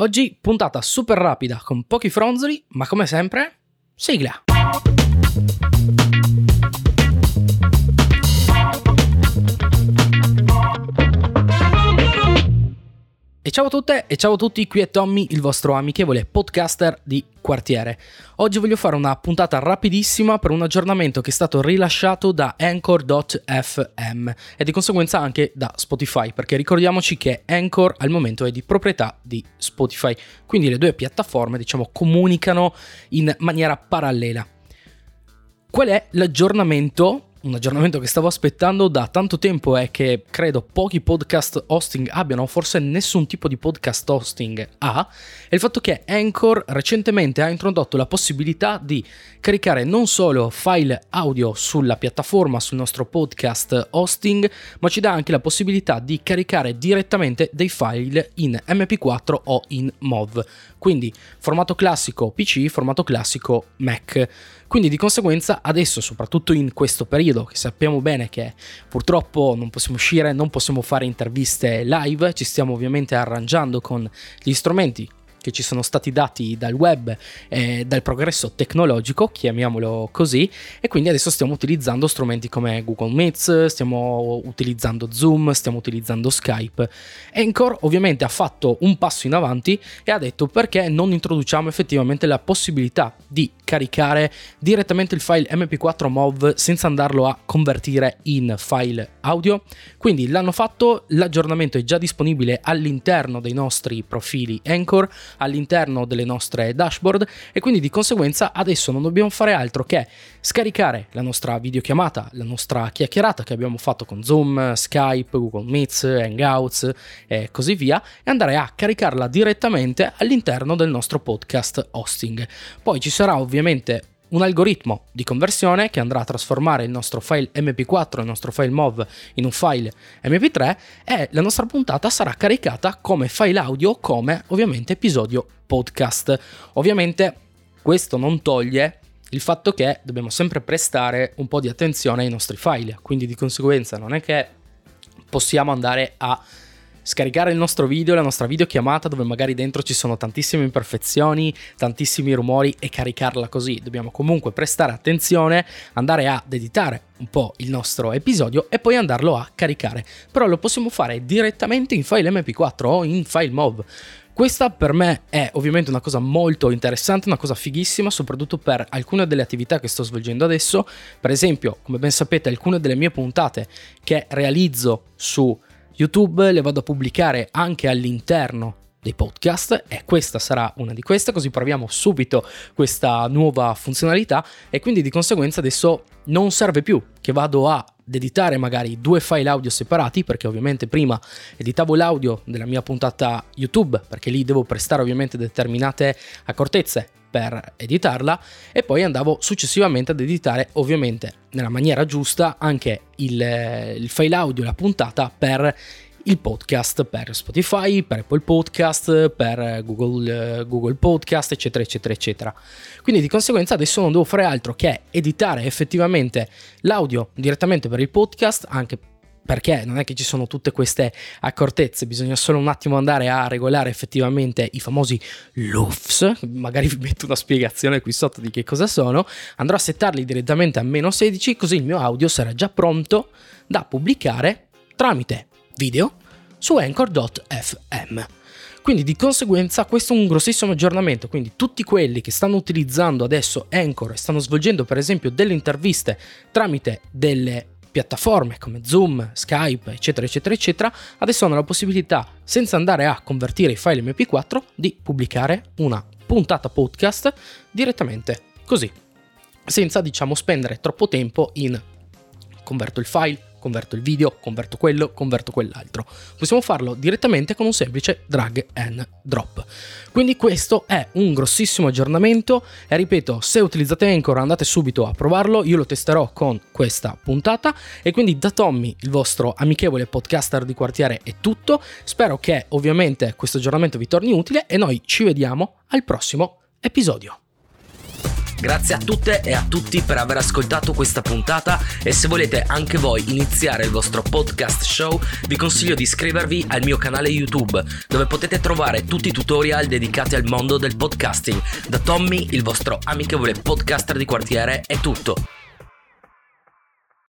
Oggi puntata super rapida con pochi fronzoli, ma come sempre, sigla. E ciao a tutte e ciao a tutti, qui è Tommy, il vostro amichevole podcaster di quartiere. Oggi voglio fare una puntata rapidissima per un aggiornamento che è stato rilasciato da Anchor.fm e di conseguenza anche da Spotify, perché ricordiamoci che Anchor al momento è di proprietà di Spotify, quindi le due piattaforme diciamo comunicano in maniera parallela. Qual è l'aggiornamento un aggiornamento che stavo aspettando da tanto tempo è che credo pochi podcast hosting abbiano, forse nessun tipo di podcast hosting ha, è il fatto che Anchor recentemente ha introdotto la possibilità di caricare non solo file audio sulla piattaforma, sul nostro podcast hosting, ma ci dà anche la possibilità di caricare direttamente dei file in MP4 o in MOV. Quindi formato classico PC, formato classico Mac. Quindi di conseguenza adesso, soprattutto in questo periodo, che sappiamo bene che purtroppo non possiamo uscire, non possiamo fare interviste live, ci stiamo ovviamente arrangiando con gli strumenti che ci sono stati dati dal web e dal progresso tecnologico, chiamiamolo così, e quindi adesso stiamo utilizzando strumenti come Google Meets, stiamo utilizzando Zoom, stiamo utilizzando Skype. Anchor ovviamente ha fatto un passo in avanti e ha detto perché non introduciamo effettivamente la possibilità di caricare direttamente il file MP4 MOV senza andarlo a convertire in file audio. Quindi l'hanno fatto, l'aggiornamento è già disponibile all'interno dei nostri profili Anchor all'interno delle nostre dashboard e quindi di conseguenza adesso non dobbiamo fare altro che scaricare la nostra videochiamata, la nostra chiacchierata che abbiamo fatto con Zoom, Skype, Google Meets, Hangouts e così via e andare a caricarla direttamente all'interno del nostro podcast hosting. Poi ci sarà ovviamente un algoritmo di conversione che andrà a trasformare il nostro file MP4, il nostro file MOV in un file MP3 e la nostra puntata sarà caricata come file audio, come ovviamente episodio podcast. Ovviamente questo non toglie il fatto che dobbiamo sempre prestare un po' di attenzione ai nostri file, quindi di conseguenza non è che possiamo andare a scaricare il nostro video, la nostra videochiamata dove magari dentro ci sono tantissime imperfezioni, tantissimi rumori e caricarla così. Dobbiamo comunque prestare attenzione, andare ad editare un po' il nostro episodio e poi andarlo a caricare. Però lo possiamo fare direttamente in file MP4 o in file MOV. Questa per me è ovviamente una cosa molto interessante, una cosa fighissima, soprattutto per alcune delle attività che sto svolgendo adesso. Per esempio, come ben sapete, alcune delle mie puntate che realizzo su YouTube le vado a pubblicare anche all'interno dei podcast e questa sarà una di queste, così proviamo subito questa nuova funzionalità e quindi di conseguenza adesso non serve più che vado a editare magari due file audio separati perché ovviamente prima editavo l'audio della mia puntata YouTube perché lì devo prestare ovviamente determinate accortezze per editarla e poi andavo successivamente ad editare ovviamente nella maniera giusta anche il, il file audio, la puntata per il podcast per Spotify, per Apple Podcast, per Google, Google, Podcast, eccetera, eccetera, eccetera. Quindi di conseguenza adesso non devo fare altro che editare effettivamente l'audio direttamente per il podcast, anche perché non è che ci sono tutte queste accortezze, bisogna solo un attimo andare a regolare effettivamente i famosi LUFS, magari vi metto una spiegazione qui sotto di che cosa sono, andrò a settarli direttamente a meno 16 così il mio audio sarà già pronto da pubblicare tramite video su anchor.fm. Quindi di conseguenza questo è un grossissimo aggiornamento, quindi tutti quelli che stanno utilizzando adesso Anchor e stanno svolgendo per esempio delle interviste tramite delle piattaforme come Zoom, Skype, eccetera, eccetera, eccetera, adesso hanno la possibilità, senza andare a convertire i file MP4, di pubblicare una puntata podcast direttamente così, senza diciamo spendere troppo tempo in converto il file, converto il video, converto quello, converto quell'altro. Possiamo farlo direttamente con un semplice drag and drop. Quindi questo è un grossissimo aggiornamento e ripeto, se utilizzate Anchor andate subito a provarlo, io lo testerò con questa puntata e quindi da Tommy, il vostro amichevole podcaster di quartiere è tutto. Spero che ovviamente questo aggiornamento vi torni utile e noi ci vediamo al prossimo episodio. Grazie a tutte e a tutti per aver ascoltato questa puntata e se volete anche voi iniziare il vostro podcast show vi consiglio di iscrivervi al mio canale YouTube dove potete trovare tutti i tutorial dedicati al mondo del podcasting. Da Tommy, il vostro amichevole podcaster di quartiere, è tutto.